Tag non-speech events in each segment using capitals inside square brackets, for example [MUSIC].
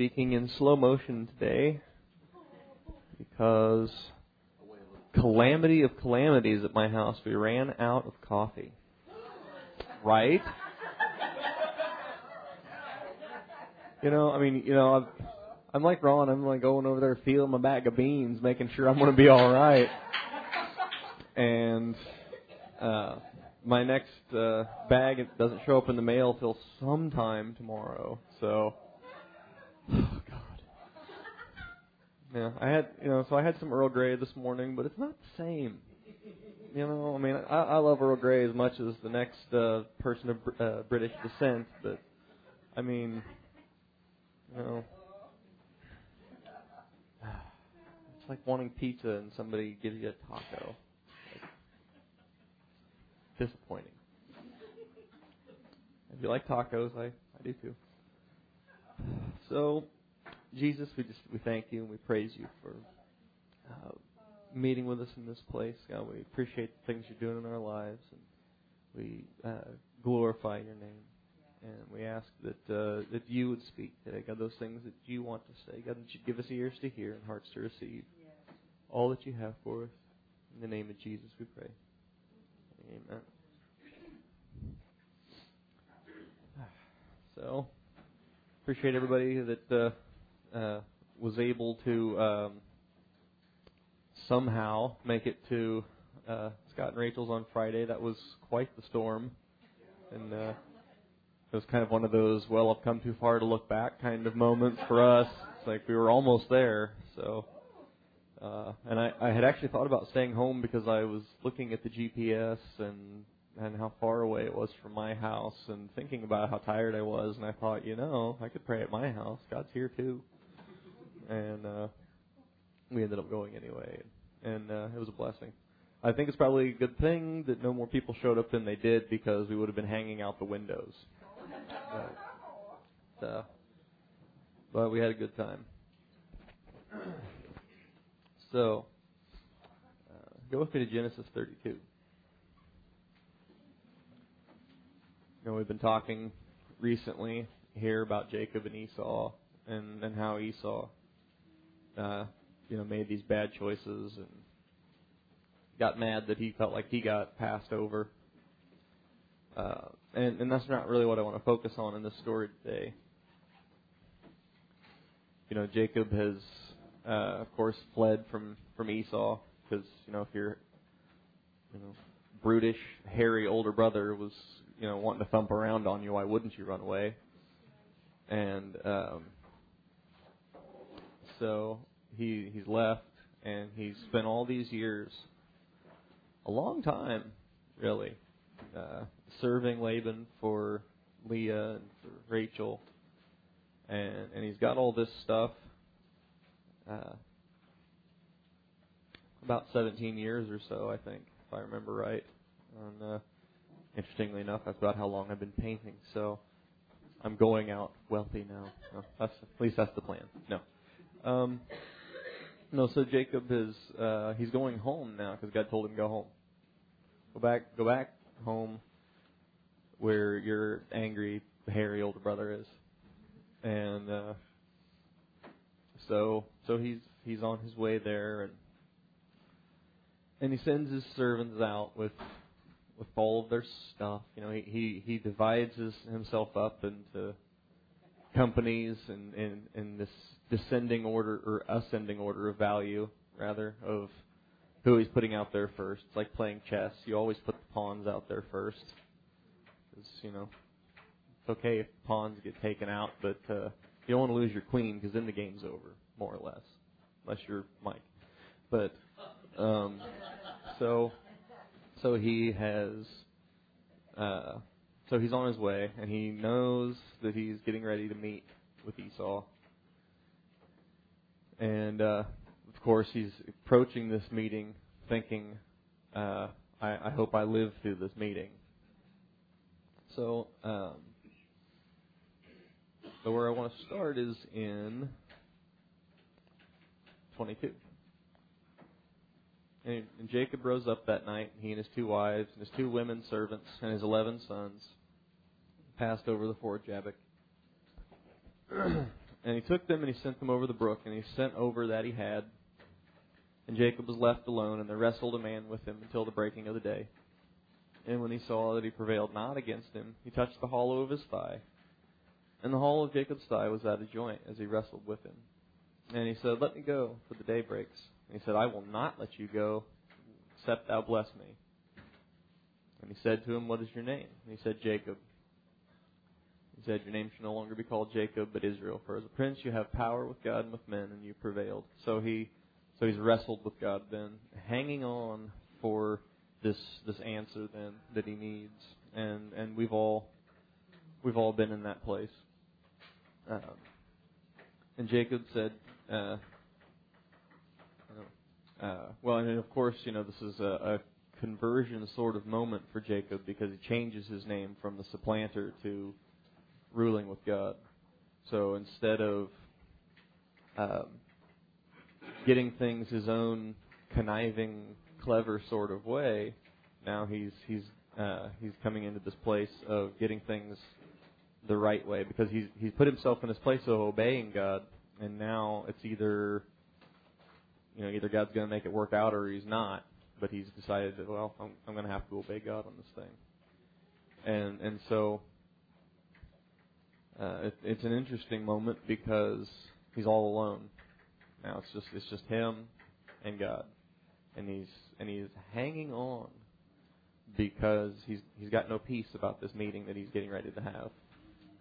speaking in slow motion today because calamity of calamities at my house. We ran out of coffee. Right? You know, I mean, you know, I'm, I'm like Ron. I'm like going over there feeling my bag of beans, making sure I'm going to be all right. And uh, my next uh, bag doesn't show up in the mail till sometime tomorrow. So, oh God. Yeah, I had you know, so I had some Earl Grey this morning, but it's not the same. You know, I mean, I, I love Earl Grey as much as the next uh, person of uh, British descent, but I mean, you know, [SIGHS] it's like wanting pizza and somebody gives you a taco. Like, disappointing. If you like tacos, I I do too. [SIGHS] So, Jesus, we just we thank you and we praise you for uh, meeting with us in this place. God, we appreciate the things you're doing in our lives, and we uh, glorify your name. And we ask that uh, that you would speak today, God, those things that you want to say. God, that you give us ears to hear and hearts to receive all that you have for us. In the name of Jesus, we pray. Amen. [SIGHS] So, appreciate everybody that uh, uh, was able to um, somehow make it to uh, Scott and Rachel's on Friday. That was quite the storm, and uh, it was kind of one of those well, I've come too far to look back kind of moments for us. It's like we were almost there. So, uh, and I, I had actually thought about staying home because I was looking at the GPS and and how far away it was from my house and thinking about how tired I was and I thought, you know, I could pray at my house. God's here too. And uh we ended up going anyway and uh it was a blessing. I think it's probably a good thing that no more people showed up than they did because we would have been hanging out the windows. But, uh, but we had a good time. [CLEARS THROAT] So, uh, go with me to Genesis 32. You know, we've been talking recently here about Jacob and Esau and, and how Esau, uh, you know, made these bad choices and got mad that he felt like he got passed over. Uh, and, and that's not really what I want to focus on in this story today. You know, Jacob has, uh, of course, fled from from Esau because you know if your, you know, brutish, hairy older brother was you know wanting to thump around on you, why wouldn't you run away? And um, so he he's left, and he's spent all these years, a long time, really, uh, serving Laban for Leah and for Rachel, and and he's got all this stuff. Uh, about 17 years or so, I think, if I remember right. And uh, interestingly enough, that's about how long I've been painting. So I'm going out wealthy now. No, that's at least that's the plan. No, um, no. So Jacob is uh, he's going home now because God told him go home. Go back, go back home where your angry, hairy older brother is, and uh, so so he's he's on his way there, and and he sends his servants out with with all of their stuff. You know, he he, he divides his, himself up into companies and and in this descending order or ascending order of value rather of who he's putting out there first. It's like playing chess. You always put the pawns out there first. Because, you know, it's okay if pawns get taken out, but uh, you don't want to lose your queen because then the game's over, more or less. Unless you're Mike. But, um, so, so he has, uh, so he's on his way, and he knows that he's getting ready to meet with Esau. And, uh, of course, he's approaching this meeting thinking, uh, I, I hope I live through this meeting. So, um, where I want to start is in 22. And, and Jacob rose up that night, he and his two wives and his two women servants and his eleven sons passed over the ford Jabbok. [CLEARS THROAT] And he took them and he sent them over the brook, and he sent over that he had. And Jacob was left alone, and there wrestled a man with him until the breaking of the day. And when he saw that he prevailed not against him, he touched the hollow of his thigh. And the hollow of Jacob's thigh was at a joint as he wrestled with him. And he said, Let me go, for the day breaks. And he said, I will not let you go, except thou bless me. And he said to him, What is your name? And he said, Jacob. He said, Your name shall no longer be called Jacob, but Israel. For as a prince you have power with God and with men, and you prevailed. So he so he's wrestled with God then, hanging on for this this answer then that he needs. And and we've all we've all been in that place. Um, and Jacob said, uh, uh, well, and of course, you know, this is a, a conversion sort of moment for Jacob because he changes his name from the supplanter to ruling with God. So instead of um, getting things his own conniving, clever sort of way, now he's he's uh, he's coming into this place of getting things the right way because he's he's put himself in this place of obeying God, and now it's either you know either God's going to make it work out or he's not. But he's decided that well, I'm, I'm going to have to obey God on this thing, and and so uh, it, it's an interesting moment because he's all alone. Now it's just it's just him and God, and he's and he's hanging on because he's he's got no peace about this meeting that he's getting ready to have,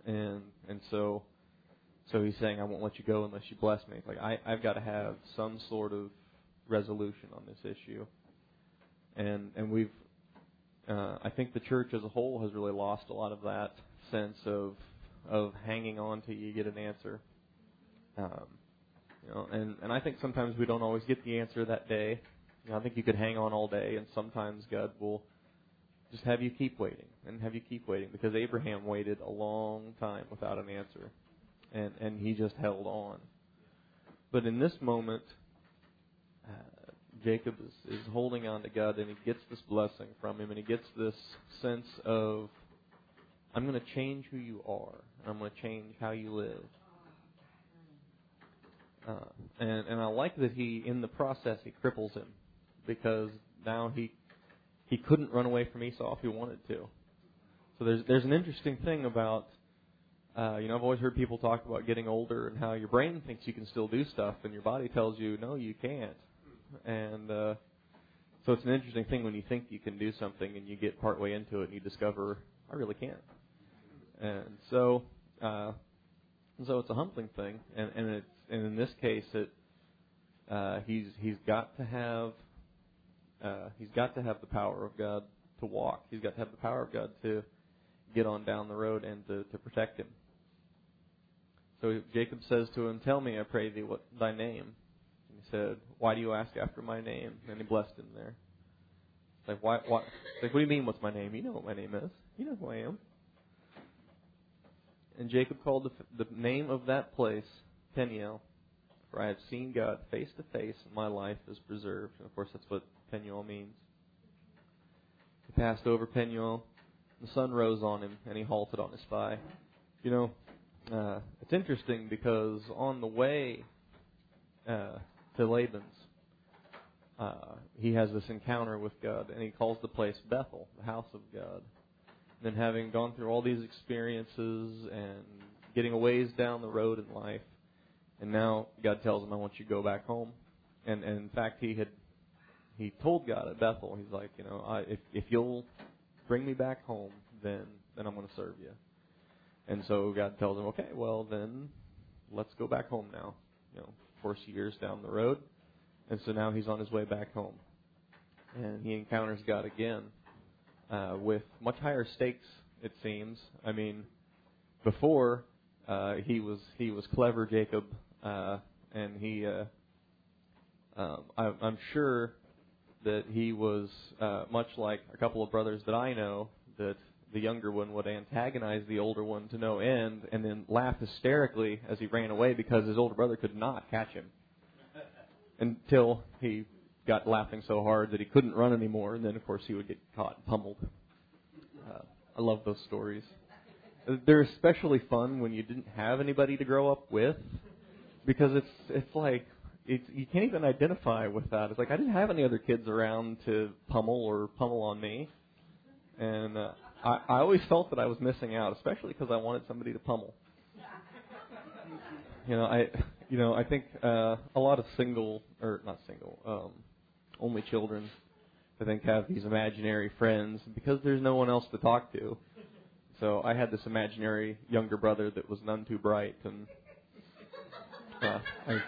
and and so so he's saying I won't let you go unless you bless me. Like I I've got to have some sort of resolution on this issue, and and we've uh, I think the church as a whole has really lost a lot of that sense of of hanging on till you get an answer. Um, you know, and and I think sometimes we don't always get the answer that day. You know, I think you could hang on all day, and sometimes God will just have you keep waiting and have you keep waiting because Abraham waited a long time without an answer, and and he just held on. But in this moment, uh, Jacob is, is holding on to God, and he gets this blessing from him, and he gets this sense of, I'm going to change who you are, I'm going to change how you live. Uh, and and I like that he, in the process, he cripples him because now he he couldn't run away from Esau if he wanted to. So there's there's an interesting thing about uh, you know I've always heard people talk about getting older and how your brain thinks you can still do stuff and your body tells you no you can't. And uh, so it's an interesting thing when you think you can do something and you get partway into it and you discover I really can't. And so uh, so it's a humbling thing, and and it's and in this case it uh, he's he's got to have uh, he's got to have the power of God to walk. He's got to have the power of God to get on down the road and to, to protect him. So Jacob says to him, Tell me, I pray thee, what thy name? And he said, Why do you ask after my name? And he blessed him there. Like, why, why? Like, what do you mean, what's my name? You know what my name is. You know who I am. And Jacob called the, the name of that place Peniel, for I have seen God face to face, and my life is preserved. And of course, that's what Peniel means. He passed over Penuel. The sun rose on him, and he halted on his thigh. You know, uh, it's interesting because on the way uh, to Laban's, uh, he has this encounter with God, and he calls the place Bethel, the house of God. Then, having gone through all these experiences and getting a ways down the road in life, and now God tells him, "I want you to go back home." And, and in fact, he had he told God at Bethel, he's like, you know, I, if if you'll bring me back home, then then I'm going to serve you. And so God tells him, okay, well then let's go back home now. You know, four years down the road, and so now he's on his way back home, and he encounters God again uh, with much higher stakes. It seems. I mean, before uh, he was he was clever Jacob, uh, and he uh, um, I, I'm sure that he was uh, much like a couple of brothers that I know that the younger one would antagonize the older one to no end and then laugh hysterically as he ran away because his older brother could not catch him [LAUGHS] until he got laughing so hard that he couldn't run anymore and then of course he would get caught and pummeled uh, i love those stories they're especially fun when you didn't have anybody to grow up with, because it's it's like it's you can't even identify with that. It's like I didn't have any other kids around to pummel or pummel on me, and uh, I I always felt that I was missing out, especially because I wanted somebody to pummel. You know, I you know I think uh, a lot of single or not single um, only children I think have these imaginary friends because there's no one else to talk to. So I had this imaginary younger brother that was none too bright, and uh, I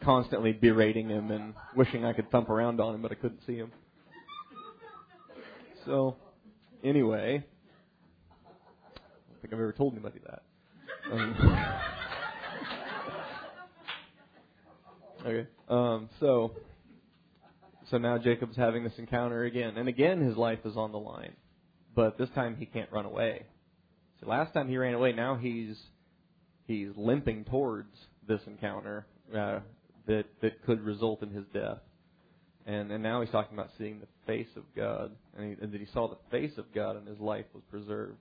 constantly berating him and wishing I could thump around on him, but I couldn't see him. So, anyway, I don't think I've ever told anybody that. Um, [LAUGHS] okay. Um, so, so now Jacob's having this encounter again, and again his life is on the line, but this time he can't run away. So last time he ran away, now he's he's limping towards this encounter uh, that that could result in his death, and and now he's talking about seeing the face of God, and, he, and that he saw the face of God, and his life was preserved.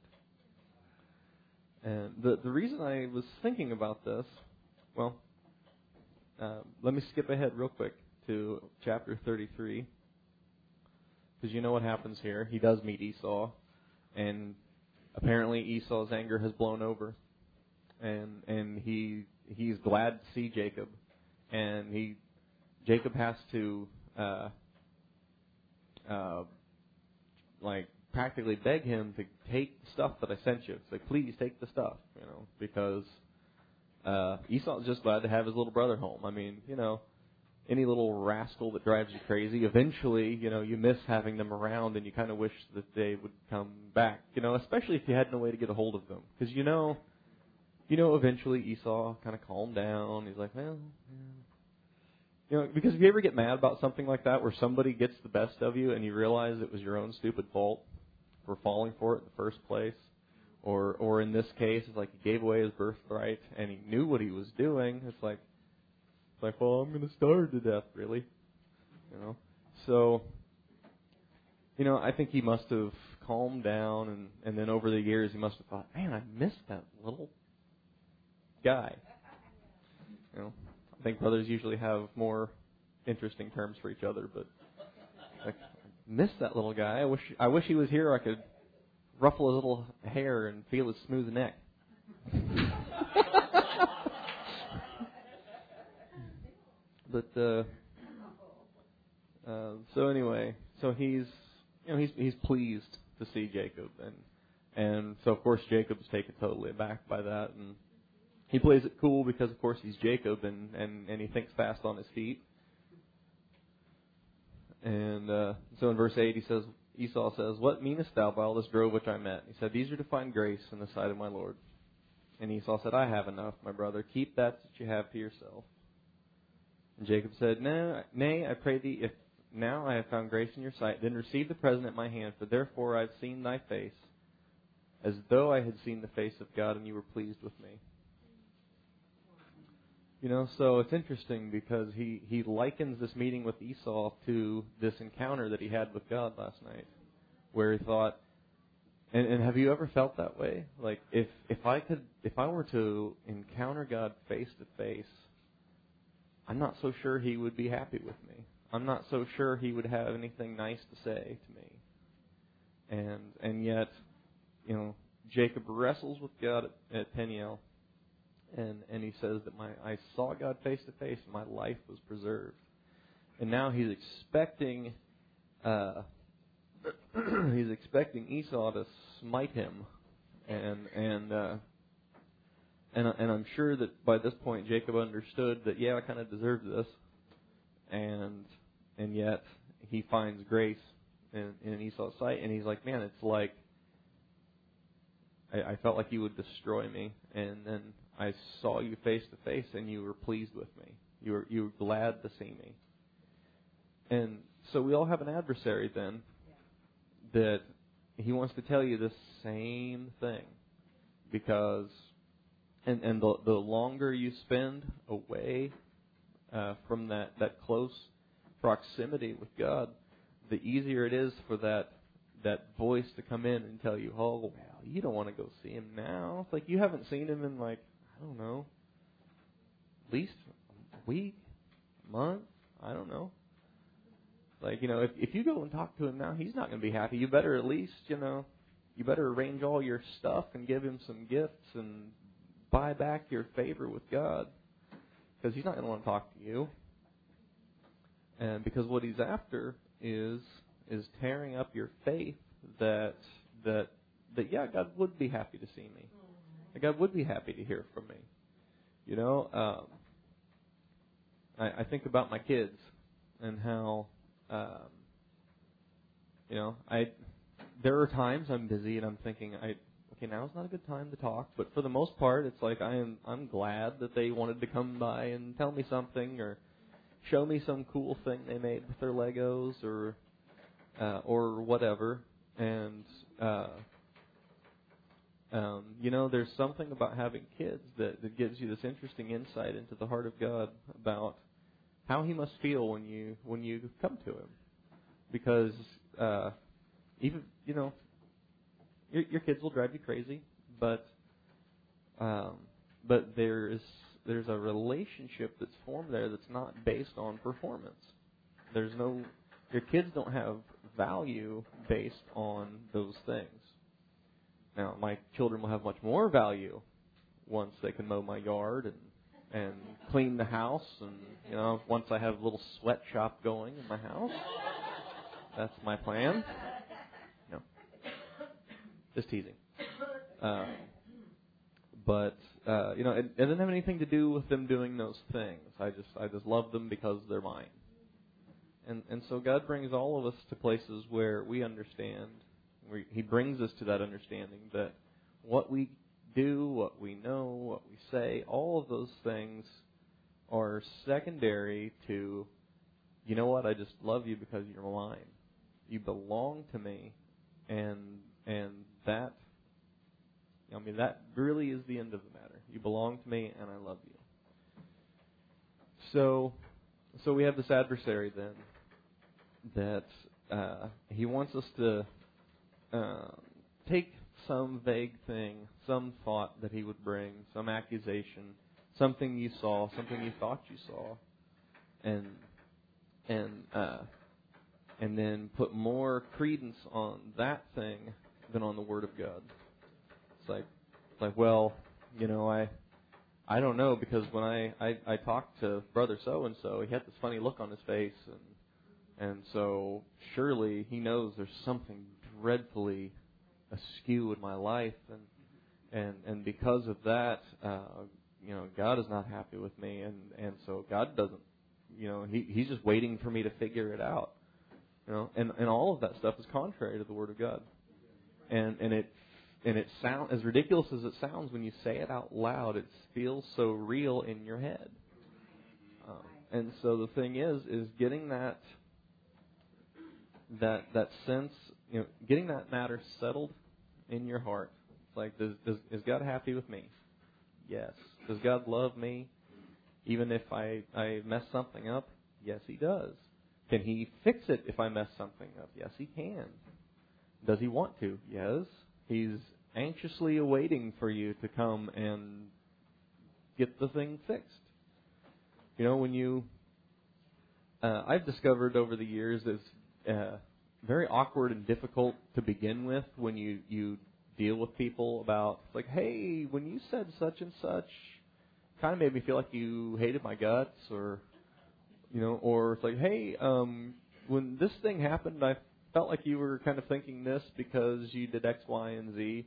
And the the reason I was thinking about this, well, uh, let me skip ahead real quick to chapter 33 because you know what happens here. He does meet Esau, and apparently Esau's anger has blown over, and and he he's glad to see Jacob, and he Jacob has to uh, uh, like practically beg him to take the stuff that I sent you. It's like please take the stuff, you know, because uh, Esau's just glad to have his little brother home. I mean, you know any little rascal that drives you crazy, eventually, you know, you miss having them around and you kind of wish that they would come back, you know, especially if you had no way to get a hold of them. Because you know, you know, eventually Esau kind of calmed down. He's like, well, yeah. you know, because if you ever get mad about something like that where somebody gets the best of you and you realize it was your own stupid fault for falling for it in the first place, or or in this case, it's like he gave away his birthright and he knew what he was doing. It's like, it's like, well, I'm going to starve to death, really. You know, so you know, I think he must have calmed down, and and then over the years, he must have thought, man, I missed that little guy. You know, I think brothers usually have more interesting terms for each other, but I miss that little guy. I wish I wish he was here. I could ruffle his little hair and feel his smooth neck. [LAUGHS] but uh, uh, so anyway, so he's you know he's he's pleased to see Jacob, and and so of course Jacob's taken totally aback by that, and he plays it cool because of course he's Jacob, and and and he thinks fast on his feet. And uh, so in verse eight he says, Esau says, "What meanest thou by all this grove which I met?" He said, "These are to find grace in the sight of my Lord." And Esau said, "I have enough, my brother. Keep that that you have to yourself." And Jacob said, Nay, nay, I pray thee, if now I have found grace in your sight, then receive the present at my hand, for therefore I have seen thy face, as though I had seen the face of God, and you were pleased with me. You know, so it's interesting because he, he likens this meeting with Esau to this encounter that he had with God last night, where he thought, and, and have you ever felt that way? Like if if I could if I were to encounter God face to face, I'm not so sure he would be happy with me. I'm not so sure he would have anything nice to say to me. And and yet, you know, Jacob wrestles with God at, at Peniel, and and he says that my I saw God face to face, and my life was preserved. And now he's expecting, uh, [CLEARS THROAT] he's expecting Esau to smite him, and and uh, and and I'm sure that by this point Jacob understood that yeah, I kind of deserved this, and and yet he finds grace in, in Esau's sight, and he's like, man, it's like I, I felt like you would destroy me, and then I saw you face to face, and you were pleased with me. You were you were glad to see me, and so we all have an adversary then that he wants to tell you the same thing. Because and and the the longer you spend away uh, from that that close proximity with God, the easier it is for that that voice to come in and tell you, oh well, you don't want to go see him now. It's like you haven't seen him in like I don't know, at least a week, month. I don't know. Like you know, if if you go and talk to him now, he's not going to be happy. You better at least you know, you better arrange all your stuff and give him some gifts and buy back your favor with God, because he's not going to want to talk to you. And because what he's after is is tearing up your faith that that that yeah, God would be happy to see me. That God would be happy to hear from me. You know, um, I, I think about my kids and how um, you know I there are times I'm busy and I'm thinking I okay now's not a good time to talk, but for the most part it's like I am I'm glad that they wanted to come by and tell me something or show me some cool thing they made with their Legos or uh, or whatever. And uh, um, you know, there's something about having kids that, that gives you this interesting insight into the heart of God about how He must feel when you when you come to Him, because uh, even you know, your, your kids will drive you crazy, but um, but there is there's a relationship that's formed there that's not based on performance. There's no your kids don't have value based on those things. Now, my children will have much more value once they can mow my yard and and clean the house and you know once I have a little sweatshop going in my house. That's my plan. Just teasing. Um, but uh, you know, it, it doesn't have anything to do with them doing those things. I just I just love them because they're mine. And and so God brings all of us to places where we understand. Where he brings us to that understanding that what we do, what we know, what we say, all of those things are secondary to, you know what? I just love you because you're mine. You belong to me, and and that I mean, that really is the end of the matter. You belong to me, and I love you. So, so we have this adversary then that uh, he wants us to uh, take some vague thing, some thought that he would bring, some accusation, something you saw, something you thought you saw, and and uh, and then put more credence on that thing than on the Word of God. It's like, like, well, you know, I, I don't know because when I, I, I talked to brother so and so, he had this funny look on his face, and, and so surely he knows there's something dreadfully askew in my life, and, and, and because of that, uh, you know, God is not happy with me, and, and so God doesn't, you know, he, he's just waiting for me to figure it out, you know, and, and all of that stuff is contrary to the Word of God, and, and it and it sound as ridiculous as it sounds when you say it out loud, it feels so real in your head. Um, and so the thing is, is getting that that that sense, you know, getting that matter settled in your heart. It's like, does, does is God happy with me? Yes. Does God love me, even if I I mess something up? Yes, He does. Can He fix it if I mess something up? Yes, He can. Does He want to? Yes. He's anxiously awaiting for you to come and get the thing fixed. You know, when you, uh, I've discovered over the years it's uh, very awkward and difficult to begin with when you you deal with people about like, hey, when you said such and such, kind of made me feel like you hated my guts, or you know, or it's like, hey, um, when this thing happened, I felt like you were kind of thinking this because you did X, Y, and Z.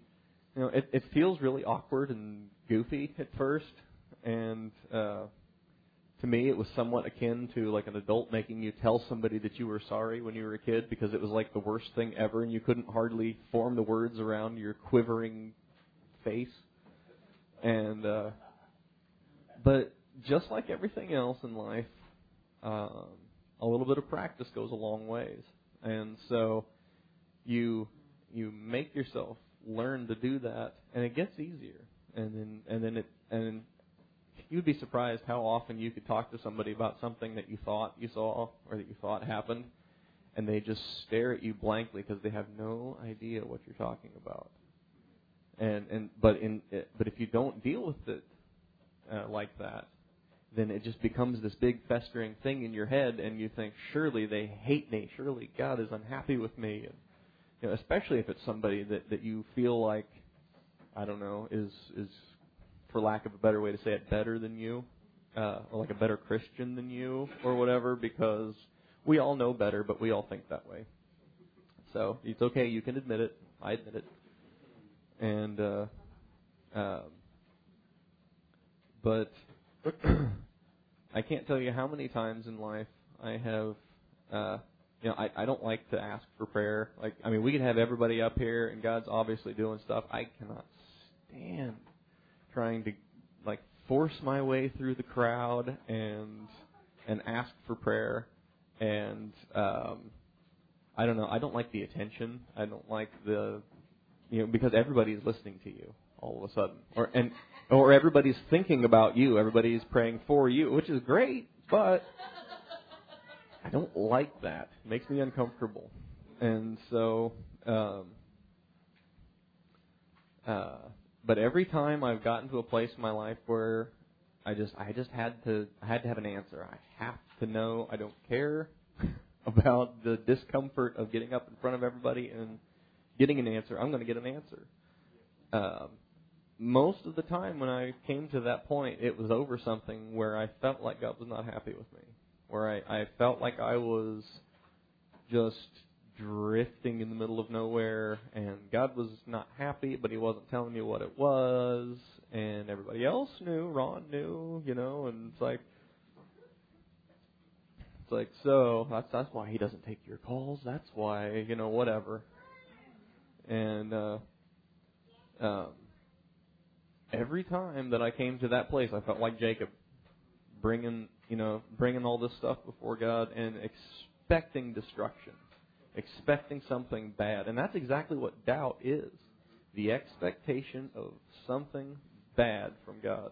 You know, it, it feels really awkward and goofy at first, and uh, to me, it was somewhat akin to like an adult making you tell somebody that you were sorry when you were a kid because it was like the worst thing ever, and you couldn't hardly form the words around your quivering face. And uh, but just like everything else in life, um, a little bit of practice goes a long ways. And so you you make yourself learn to do that, and it gets easier. And then and then it and you'd be surprised how often you could talk to somebody about something that you thought you saw or that you thought happened, and they just stare at you blankly because they have no idea what you're talking about. and and but in but if you don't deal with it uh, like that, then it just becomes this big festering thing in your head, and you think, surely they hate me, surely God is unhappy with me, and you know, especially if it's somebody that that you feel like, I don't know, is is for lack of a better way to say it, better than you, uh, or like a better Christian than you, or whatever, because we all know better, but we all think that way. So it's okay, you can admit it. I admit it. And uh, um, but I can't tell you how many times in life I have, uh, you know, I, I don't like to ask for prayer. Like, I mean, we can have everybody up here, and God's obviously doing stuff. I cannot stand trying to like force my way through the crowd and and ask for prayer. And um, I don't know. I don't like the attention. I don't like the, you know, because everybody's listening to you all of a sudden, or and or everybody's thinking about you, everybody's praying for you, which is great, but I don't like that. It makes me uncomfortable. And so um uh but every time I've gotten to a place in my life where I just I just had to I had to have an answer. I have to know I don't care [LAUGHS] about the discomfort of getting up in front of everybody and getting an answer. I'm going to get an answer. Um, most of the time when I came to that point, it was over something where I felt like God was not happy with me, where I, I felt like I was just drifting in the middle of nowhere, and God was not happy, but He wasn't telling me what it was, and everybody else knew, Ron knew, you know, and it's like, it's like so that's that's why He doesn't take your calls. That's why you know whatever, and uh, um, every time that I came to that place, I felt like Jacob, bringing you know bringing all this stuff before God and expecting destruction, expecting something bad, and that's exactly what doubt is: the expectation of something bad from God.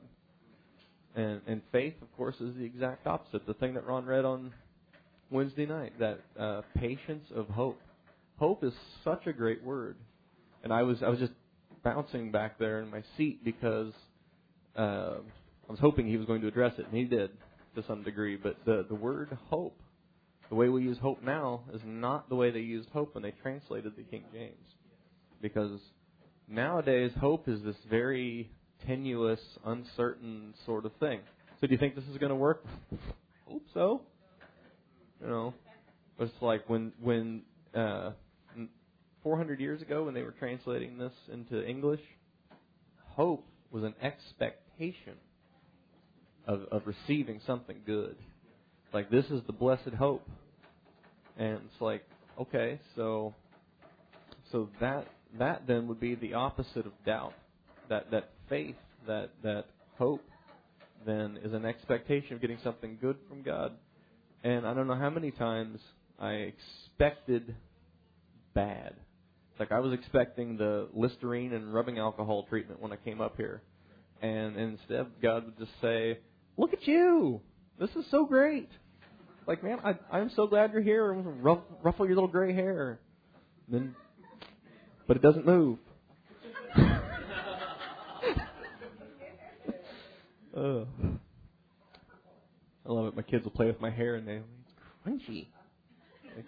And and faith, of course, is the exact opposite. The thing that Ron read on Wednesday night, that uh, patience of hope. Hope is such a great word, and I was I was just bouncing back there in my seat because uh, I was hoping he was going to address it, and he did to some degree. But the the word hope, the way we use hope now, is not the way they used hope when they translated the King James, because nowadays hope is this very tenuous, uncertain sort of thing. So do you think this is going to work? I [LAUGHS] hope so. You know, it's like when when uh, 400 years ago when they were translating this into English, hope was an expectation of, of receiving something good. Like this is the blessed hope, and it's like okay, so so that that then would be the opposite of doubt. That that faith, that that hope, then is an expectation of getting something good from God. And I don't know how many times I expected bad like I was expecting the Listerine and rubbing alcohol treatment when I came up here, and, instead God would just say, "Look at you! This is so great! Like, man, I I'm so glad you're here. Ruffle, ruffle your little gray hair." And then, but it doesn't move. [LAUGHS] oh. I love it. My kids will play with my hair and they, it's crunchy.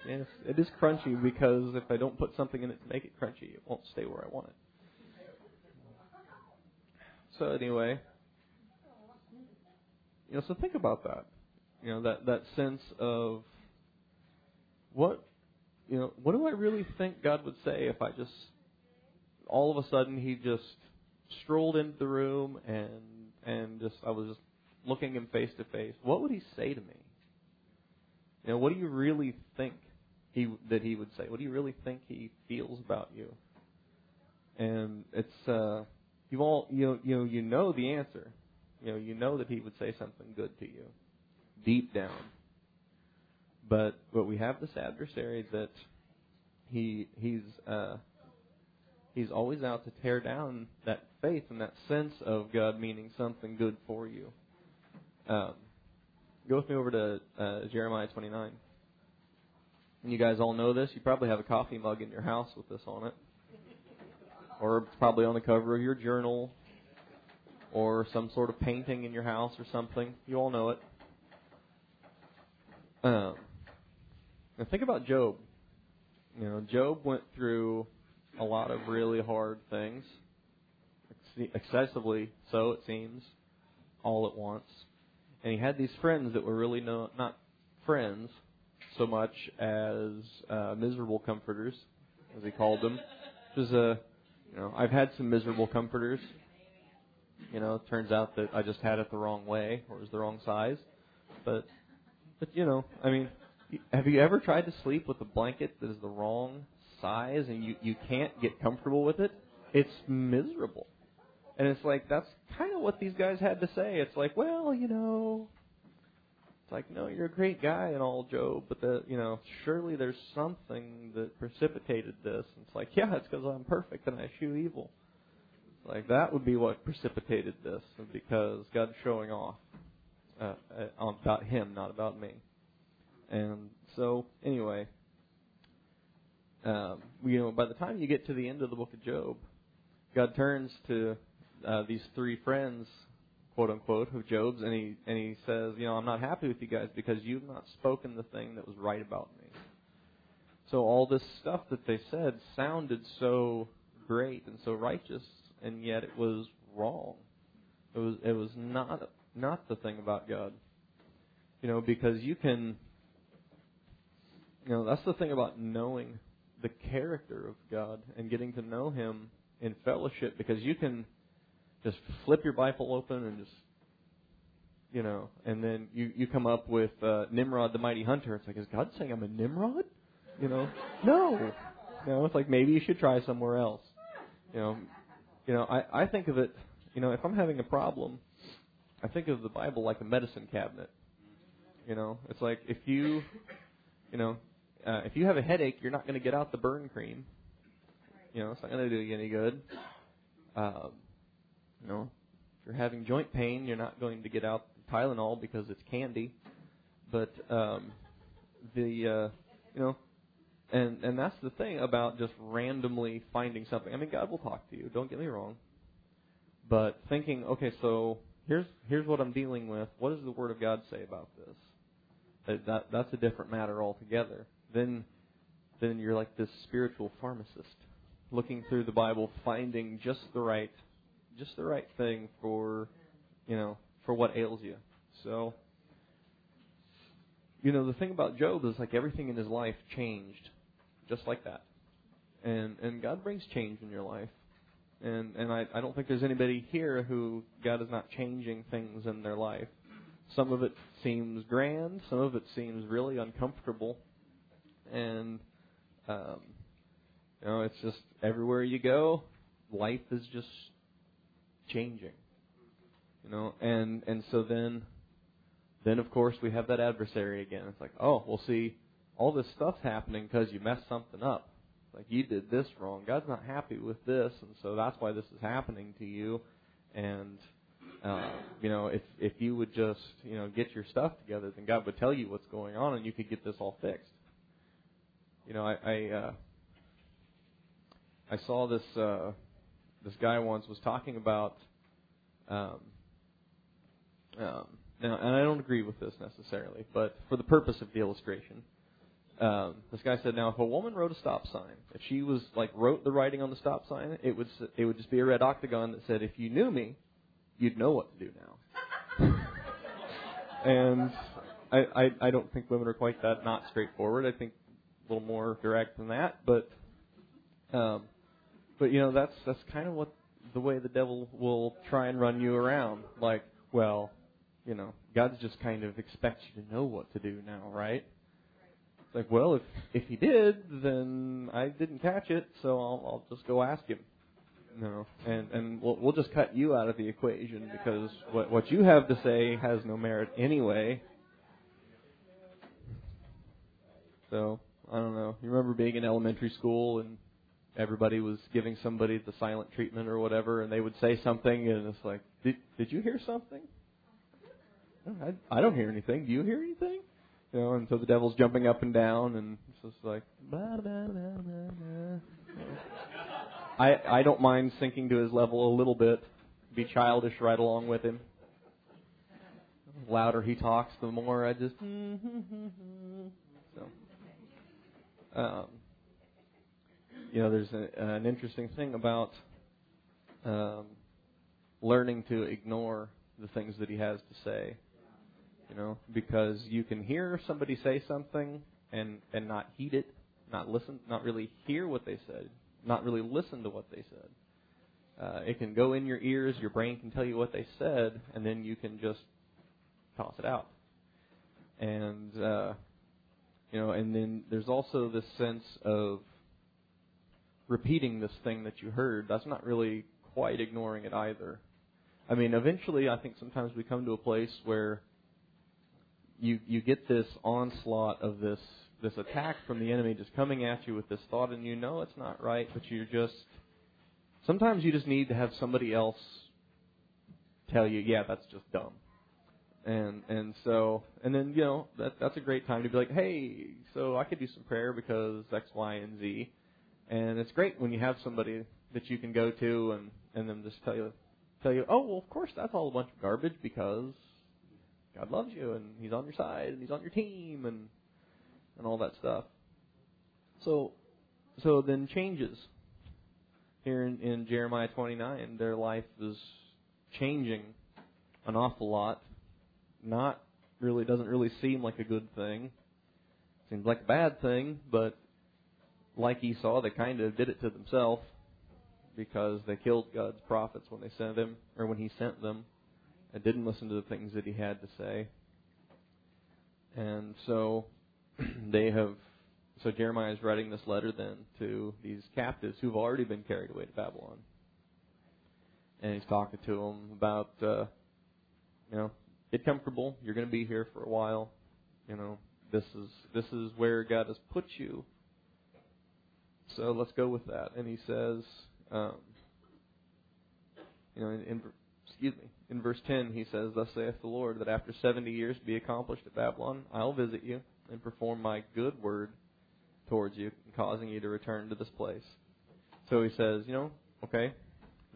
Yes, it is crunchy because if I don't put something in it to make it crunchy, it won't stay where I want it. So anyway, you know, so think about that. You know, that that sense of what you know, what do I really think God would say if I just all of a sudden he just strolled into the room and and just I was just looking him face to face. What would he say to me? You know, what do you really think he that he would say? What do you really think he feels about you? And it's uh, you all you know, you know you know the answer. You know you know that he would say something good to you, deep down. But but we have this adversary that he he's uh, he's always out to tear down that faith and that sense of God meaning something good for you. Um, Go with me over to uh, Jeremiah 29. And you guys all know this. You probably have a coffee mug in your house with this on it. or it's probably on the cover of your journal, or some sort of painting in your house or something. You all know it. Um, now think about Job. You know, Job went through a lot of really hard things, excessively so it seems, all at once. And he had these friends that were really no, not friends so much as uh, miserable comforters, as he called them. Which is a, you know, I've had some miserable comforters. You know, it turns out that I just had it the wrong way or it was the wrong size. But, but you know, I mean, have you ever tried to sleep with a blanket that is the wrong size and you you can't get comfortable with it? It's miserable. And it's like that's kind of what these guys had to say. It's like, well, you know, it's like, no, you're a great guy and all, Job, but the, you know, surely there's something that precipitated this. And it's like, yeah, it's because I'm perfect and I eschew evil. Like that would be what precipitated this, because God's showing off uh, uh about Him, not about me. And so, anyway, um, you know, by the time you get to the end of the book of Job, God turns to uh, these three friends, quote unquote, of Job's, and he and he says, you know, I'm not happy with you guys because you've not spoken the thing that was right about me. So all this stuff that they said sounded so great and so righteous, and yet it was wrong. It was it was not not the thing about God. You know, because you can you know, that's the thing about knowing the character of God and getting to know Him in fellowship because you can just flip your Bible open and just, you know, and then you, you come up with uh, Nimrod the mighty hunter. It's like, is God saying I'm a Nimrod? You know, [LAUGHS] no. No, it's like maybe you should try somewhere else. You know, you know, I, I think of it, you know, if I'm having a problem, I think of the Bible like a medicine cabinet. You know, it's like if you, you know, uh, if you have a headache, you're not going to get out the burn cream. You know, it's not going to do you any good. Um, you know, if you're having joint pain, you're not going to get out Tylenol because it's candy. But um, the uh, you know, and and that's the thing about just randomly finding something. I mean, God will talk to you. Don't get me wrong. But thinking, okay, so here's here's what I'm dealing with. What does the Word of God say about this? That, that that's a different matter altogether then then you're like this spiritual pharmacist looking through the Bible, finding just the right just the right thing for you know for what ails you. So you know the thing about Job is like everything in his life changed just like that, and and God brings change in your life. And and I, I don't think there's anybody here who God is not changing things in their life. Some of it seems grand, some of it seems really uncomfortable, and um, you know, it's just everywhere you go, life is just changing. You know, and and so then, then of course we have that adversary again. It's like, oh, we'll see, all this stuff's happening because you messed something up. Like you did this wrong. God's not happy with this, and so that's why this is happening to you. And uh, you know, if if you would just you know get your stuff together, then God would tell you what's going on, and you could get this all fixed. You know, I I, uh, I saw this uh, this guy once was talking about um, um, now, and I don't agree with this necessarily, but for the purpose of the illustration, um, this guy said, now if a woman wrote a stop sign, if she was like wrote the writing on the stop sign, it would it would just be a red octagon that said, if you knew me, you'd know what to do now. [LAUGHS] and I, I I don't think women are quite that not straightforward. I think a little more direct than that, but um, but you know that's that's kind of what the way the devil will try and run you around. Like, well, you know, God's just kind of expects you to know what to do now, right? It's like, well, if if he did, then I didn't catch it, so I'll I'll just go ask him. No, and and we'll we'll just cut you out of the equation because what what you have to say has no merit anyway. So I don't know. You remember being in elementary school and everybody was giving somebody the silent treatment or whatever, and they would say something, and it's like, did did you hear something? I, I don't hear anything. Do you hear anything? You know, and so the devil's jumping up and down, and it's just like blah blah blah blah blah. I I don't mind sinking to his level a little bit, be childish right along with him. The louder he talks, the more I just [LAUGHS] so. Um, you know, there's a, an interesting thing about um, learning to ignore the things that he has to say. You know, because you can hear somebody say something and and not heed it, not listen, not really hear what they said, not really listen to what they said. Uh, it can go in your ears, your brain can tell you what they said, and then you can just toss it out. And uh, you know, and then there's also this sense of repeating this thing that you heard. That's not really quite ignoring it either. I mean, eventually, I think sometimes we come to a place where you you get this onslaught of this this attack from the enemy just coming at you with this thought, and you know it's not right, but you're just sometimes you just need to have somebody else tell you, yeah, that's just dumb. And and so and then you know that that's a great time to be like, hey, so I could do some prayer because X, Y, and Z, and it's great when you have somebody that you can go to and and then just tell you tell you, oh well, of course that's all a bunch of garbage because God loves you and He's on your side and He's on your team and and all that stuff. So so then changes here in, in Jeremiah 29, their life is changing an awful lot. Not really doesn't really seem like a good thing. Seems like a bad thing, but like Esau, they kind of did it to themselves because they killed God's prophets when they sent him or when he sent them and didn't listen to the things that he had to say. And so [CLEARS THROAT] they have so Jeremiah is writing this letter then to these captives who've already been carried away to Babylon. And he's talking to them about uh you know, get comfortable, you're going to be here for a while. You know, this is this is where God has put you. So let's go with that. And he says um, you know, in, in excuse me, in verse 10, he says, Thus saith the Lord, that after 70 years be accomplished at Babylon, I'll visit you and perform my good word towards you, causing you to return to this place. So he says, you know, okay,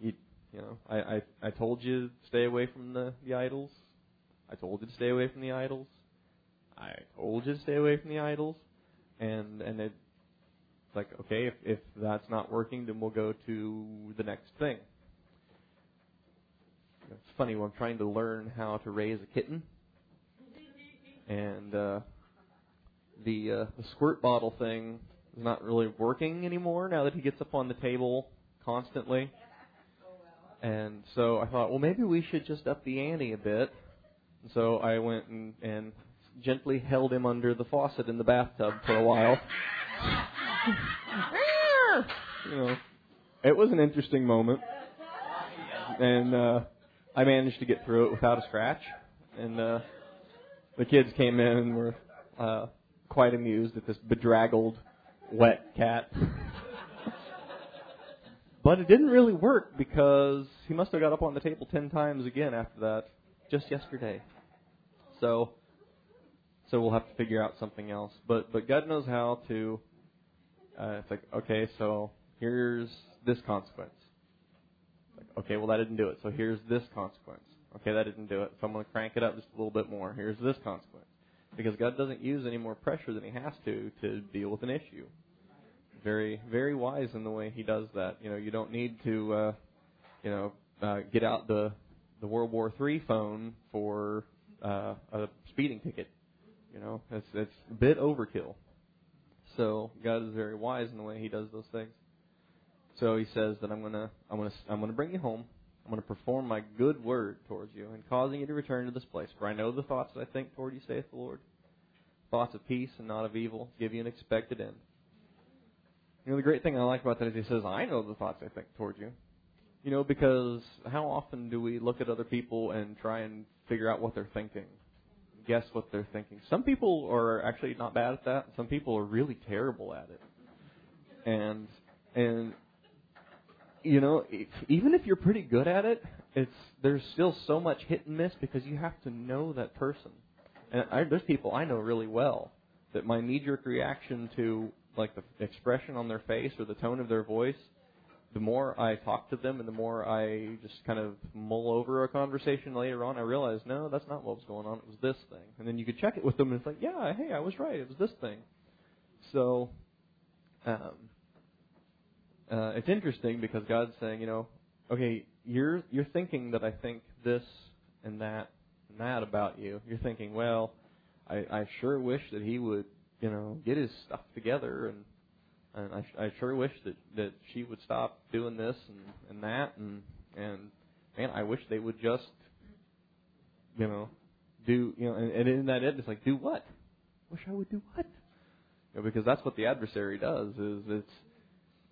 you, you know, I, I, I told you to stay away from the, the idols. I told you to stay away from the idols. I told you to stay away from the idols. And, and it's like, okay, if, if that's not working, then we'll go to the next thing. It's funny I'm trying to learn how to raise a kitten, and uh, the uh, the squirt bottle thing is not really working anymore now that he gets up on the table constantly. And so I thought, well, maybe we should just up the ante a bit. And so I went and, and gently held him under the faucet in the bathtub for a while. [LAUGHS] [LAUGHS] you know, it was an interesting moment. And uh, I managed to get through it without a scratch, and uh, the kids came in and were uh, quite amused at this bedraggled, wet cat. [LAUGHS] but it didn't really work because he must have got up on the table ten times again after that, just yesterday. So, so we'll have to figure out something else. But but God knows how to. Uh, it's like okay, so here's this consequence Okay, well that didn't do it. So here's this consequence. Okay, that didn't do it. So I'm going to crank it up just a little bit more. Here's this consequence. Because God doesn't use any more pressure than He has to to deal with an issue. Very, very wise in the way He does that. You know, you don't need to, uh, you know, uh, get out the the World War III phone for uh, a speeding ticket. You know, it's it's a bit overkill. So God is very wise in the way He does those things. So he says that I'm gonna I'm gonna I'm gonna bring you home. I'm gonna perform my good word towards you and causing you to return to this place. For I know the thoughts that I think toward you, saith the Lord. Thoughts of peace and not of evil, give you an expected end. You know the great thing I like about that is he says, I know the thoughts I think toward you. You know, because how often do we look at other people and try and figure out what they're thinking? Guess what they're thinking. Some people are actually not bad at that. Some people are really terrible at it. And and you know, even if you're pretty good at it, it's there's still so much hit and miss because you have to know that person. And I, there's people I know really well that my knee-jerk reaction to like the expression on their face or the tone of their voice the more I talk to them and the more I just kind of mull over a conversation later on, I realize, no, that's not what was going on. It was this thing. And then you could check it with them and it's like, yeah, hey, I was right. It was this thing. So, um, uh, it's interesting because God's saying, you know, okay, you're you're thinking that I think this and that and that about you. You're thinking, well, I, I sure wish that he would, you know, get his stuff together and and I, I sure wish that that she would stop doing this and and that and and man, I wish they would just, you know, do you know, and, and in that end, it's like do what? Wish I would do what? You know, because that's what the adversary does. Is it's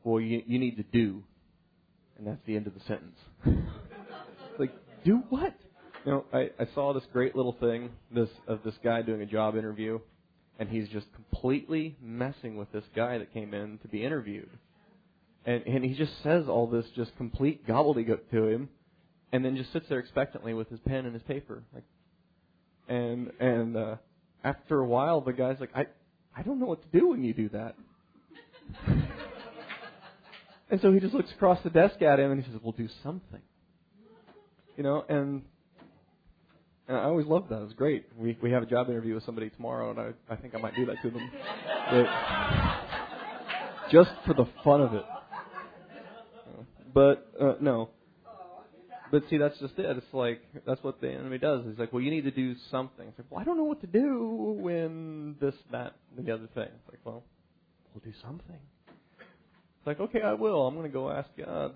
well, you you need to do, and that's the end of the sentence. [LAUGHS] like do what? You know, I I saw this great little thing this of this guy doing a job interview and he's just completely messing with this guy that came in to be interviewed. And and he just says all this just complete gobbledygook to him, and then just sits there expectantly with his pen and his paper, like, and and uh, after a while, the guy's like, I I don't know what to do when you do that. [LAUGHS] and so he just looks across the desk at him and he says, "Well, do something." You know, and and I always loved that. It was great. We we have a job interview with somebody tomorrow, and I I think I might do that to them, but just for the fun of it. But uh, no. But see, that's just it. It's like that's what the enemy does. He's like, well, you need to do something. It's like, well, I don't know what to do when this, that, and the other thing. It's like, well, we'll do something. It's like, okay, I will. I'm going to go ask God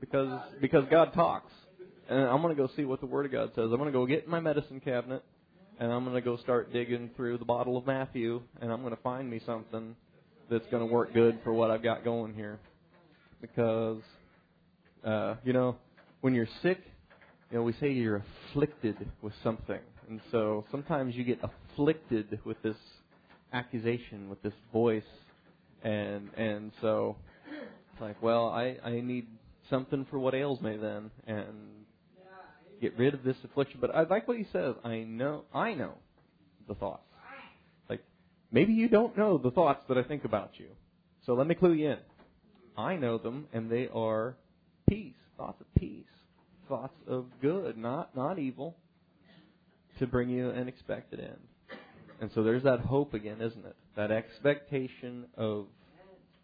because because God talks and I'm going to go see what the Word of God says. I'm going to go get in my medicine cabinet, and I'm going to go start digging through the bottle of Matthew, and I'm going to find me something that's going to work good for what I've got going here. Because, uh, you know, when you're sick, you know, we say you're afflicted with something. And so sometimes you get afflicted with this accusation, with this voice. And and so it's like, well, I, I need something for what ails me then. And get rid of this affliction. But I like what he says. I know, I know the thoughts. Like maybe you don't know the thoughts that I think about you. So let me clue you in. I know them, and they are peace, thoughts of peace, thoughts of good, not not evil, to bring you an expected end. And so there's that hope again, isn't it? That expectation of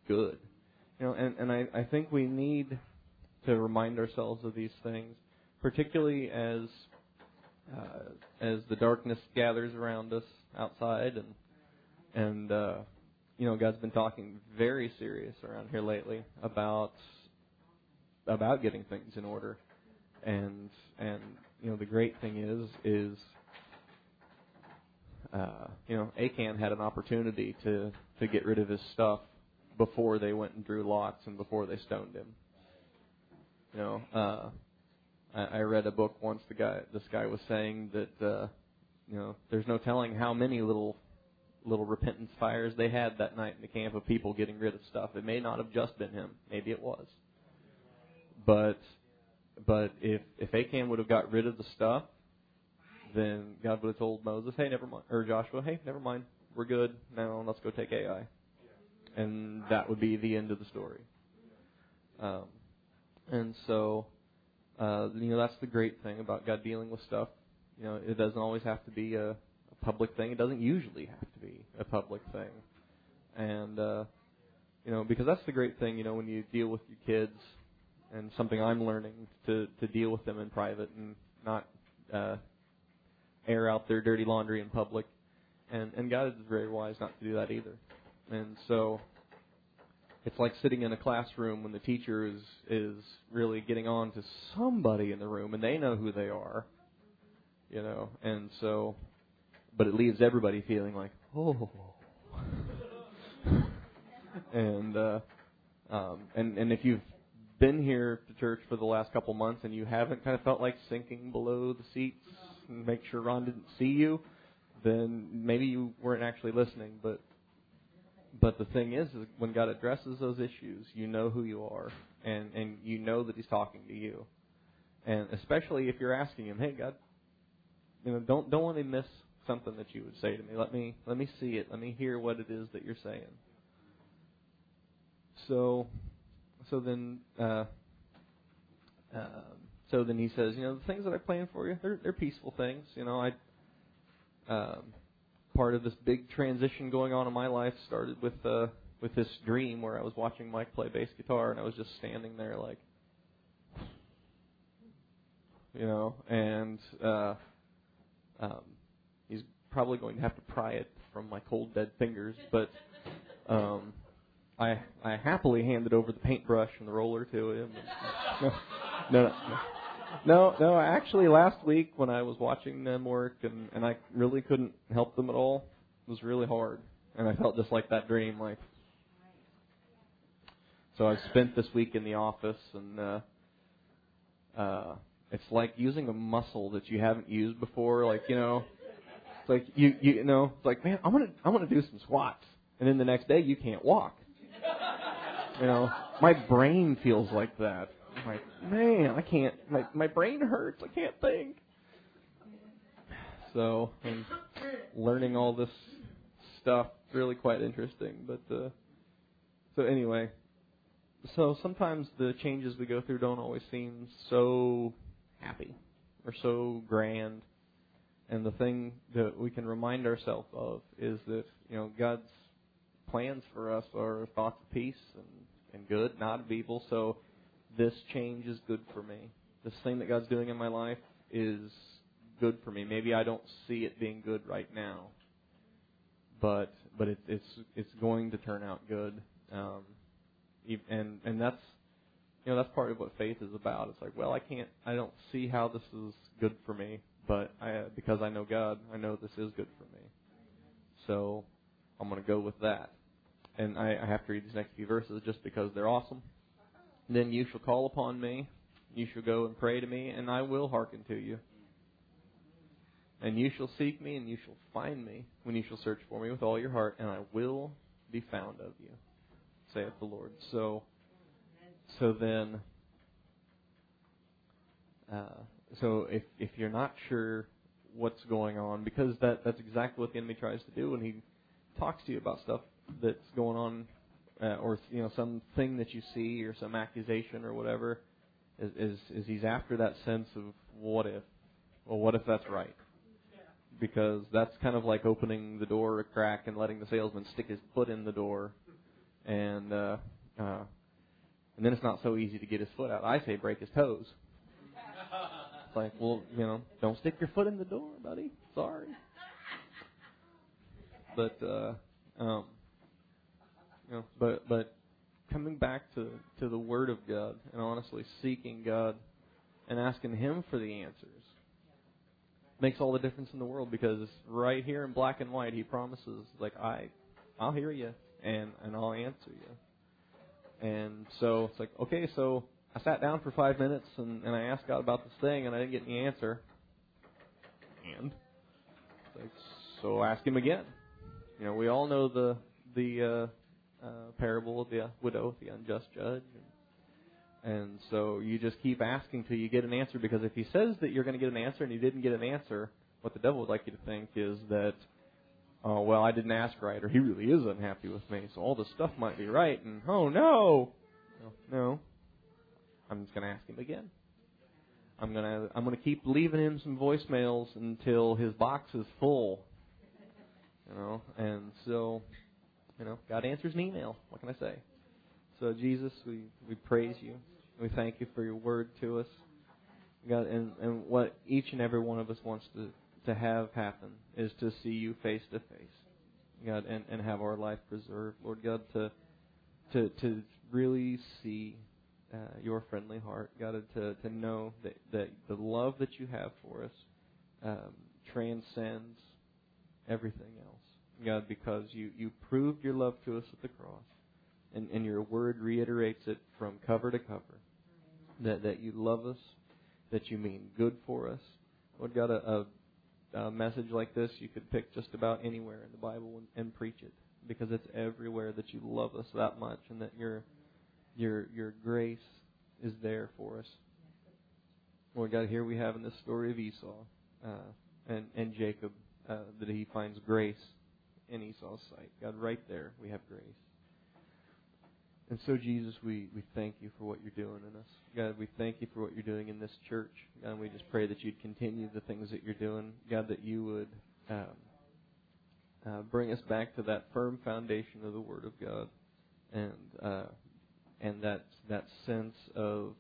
good. You know, and, and I, I think we need to remind ourselves of these things particularly as uh, as the darkness gathers around us outside, and and uh, you know God's been talking very serious around here lately about about getting things in order, and and you know the great thing is is uh, you know Achan had an opportunity to to get rid of his stuff before they went and drew lots and before they stoned him. You know, uh, I, I read a book once. The guy, this guy was saying that uh, you know there's no telling how many little little repentance fires they had that night in the camp of people getting rid of stuff. It may not have just been him. Maybe it was. But but if if Achan would have got rid of the stuff, then God would have told Moses, "Hey, never mind," or Joshua, "Hey, never mind. We're good now. Let's go take Ai." And that would be the end of the story. Um, and so uh, you know, that's the great thing about God dealing with stuff. You know, it doesn't always have to be a, a public thing. It doesn't usually have to be a public thing. And, uh, you know, because that's the great thing, you know, when you deal with your kids and something I'm learning to, to deal with them in private and not, uh, air out their dirty laundry in public. And, and God is very wise not to do that either. And so, it's like sitting in a classroom when the teacher is is really getting on to somebody in the room and they know who they are you know? And so but it leaves everybody feeling like oh. [LAUGHS] And uh um and and if you've been here to church for the last couple months and you haven't kind of felt like sinking below the seats and make sure Ron didn't see you then maybe you weren't actually listening but but the thing is, is when God addresses those issues, you know who you are, and and you know that He's talking to you, and especially if you're asking Him, "Hey, God, you know, don't don't let me miss something that you would say to me. Let me let me see it. Let me hear what it is that you're saying." So, so then, uh, uh, so then he says, you know, the things that I plan for you, they're they're peaceful things. You know, I. Um, part of this big transition going on in my life started with uh, with this dream where I was watching Mike play bass guitar and I was just standing there like, you know, and uh, um, he's probably going to have to pry it from my cold dead fingers, but um, I I happily handed over the paintbrush and the roller to him. And, [LAUGHS] no, no, no. No, no. No. Actually, last week when I was watching them work and and I really couldn't help them at all, it was really hard, and I felt just like that dream, like. So I spent this week in the office, and uh, uh, it's like using a muscle that you haven't used before. Like you know, it's like you you know, it's like man, I want to I want to do some squats, and then the next day you can't walk. You know, my brain feels like that. I'm like, man, I can't. My my brain hurts. I can't think. So I'm learning all this stuff. Really quite interesting. But uh, so anyway, so sometimes the changes we go through don't always seem so happy or so grand. And the thing that we can remind ourselves of is that you know God's plans for us are thoughts of peace and, and good, not of evil. So this change is good for me. This thing that God's doing in my life is good for me. Maybe I don't see it being good right now, but but it, it's it's going to turn out good. Um, and and that's you know that's part of what faith is about. It's like, well, I can't, I don't see how this is good for me, but I because I know God, I know this is good for me. So I'm going to go with that. And I, I have to read these next few verses just because they're awesome. Then you shall call upon me, you shall go and pray to me, and I will hearken to you. And you shall seek me, and you shall find me when you shall search for me with all your heart, and I will be found of you, saith the Lord. So, so then, uh, so if if you're not sure what's going on, because that that's exactly what the enemy tries to do when he talks to you about stuff that's going on uh, or you know something that you see or some accusation or whatever is, is is he's after that sense of what if. Well what if that's right? Because that's kind of like opening the door a crack and letting the salesman stick his foot in the door. And uh uh and then it's not so easy to get his foot out. I say break his toes. It's like well you know don't stick your foot in the door buddy. Sorry. But uh um know, but but coming back to to the Word of God and honestly seeking God and asking Him for the answers makes all the difference in the world because right here in black and white He promises like I I'll hear you and and I'll answer you. And so it's like okay, so I sat down for five minutes and, and I asked God about this thing and I didn't get any answer. And like, so ask Him again. You know, we all know the the uh, uh, parable of the widow, the unjust judge. And, and so you just keep asking till you get an answer because if he says that you're going to get an answer and you didn't get an answer, what the devil would like you to think is that, oh, well, I didn't ask right or he really is unhappy with me, so all this stuff might be right. And, oh, no. No. no. I'm just going to ask him again. I'm gonna I'm gonna keep leaving him some voicemails until his box is full. You know, and so you know, God answers an email. What can I say? So Jesus, we, we praise you. We thank you for your word to us. God, and, and what each and every one of us wants to, to have happen is to see you face to face. God, and, and have our life preserved. Lord God, to to to really see uh, your friendly heart, God, to to know that, that the love that you have for us um, transcends everything else. God, because you, you proved your love to us at the cross. And, and your word reiterates it from cover to cover. That, that you love us, that you mean good for us. Lord God, a, a, a message like this you could pick just about anywhere in the Bible and, and preach it. Because it's everywhere that you love us that much and that your your your grace is there for us. Lord God, here we have in the story of Esau uh, and and Jacob uh, that he finds grace in Esau's sight. God, right there, we have grace. And so, Jesus, we, we thank you for what you're doing in us. God, we thank you for what you're doing in this church. God, we just pray that you'd continue the things that you're doing. God, that you would um, uh, bring us back to that firm foundation of the Word of God, and uh, and that that sense of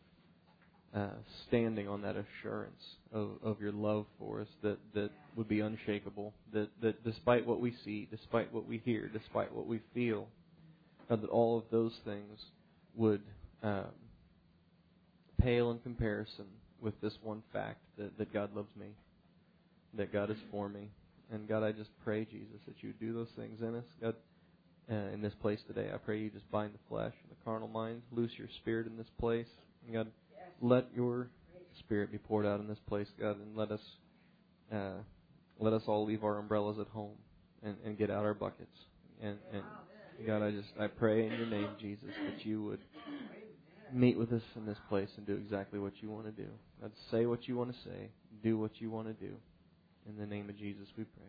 uh, standing on that assurance of, of your love for us that, that would be unshakable. That, that despite what we see, despite what we hear, despite what we feel, that all of those things would um, pale in comparison with this one fact that, that God loves me, that God is for me. And God, I just pray, Jesus, that you do those things in us. God, uh, in this place today, I pray you just bind the flesh and the carnal mind, loose your spirit in this place. And God, let your spirit be poured out in this place, God, and let us uh, let us all leave our umbrellas at home and, and get out our buckets. And, and God, I just I pray in your name, Jesus, that you would meet with us in this place and do exactly what you want to do. God, say what you want to say, do what you want to do. In the name of Jesus, we pray.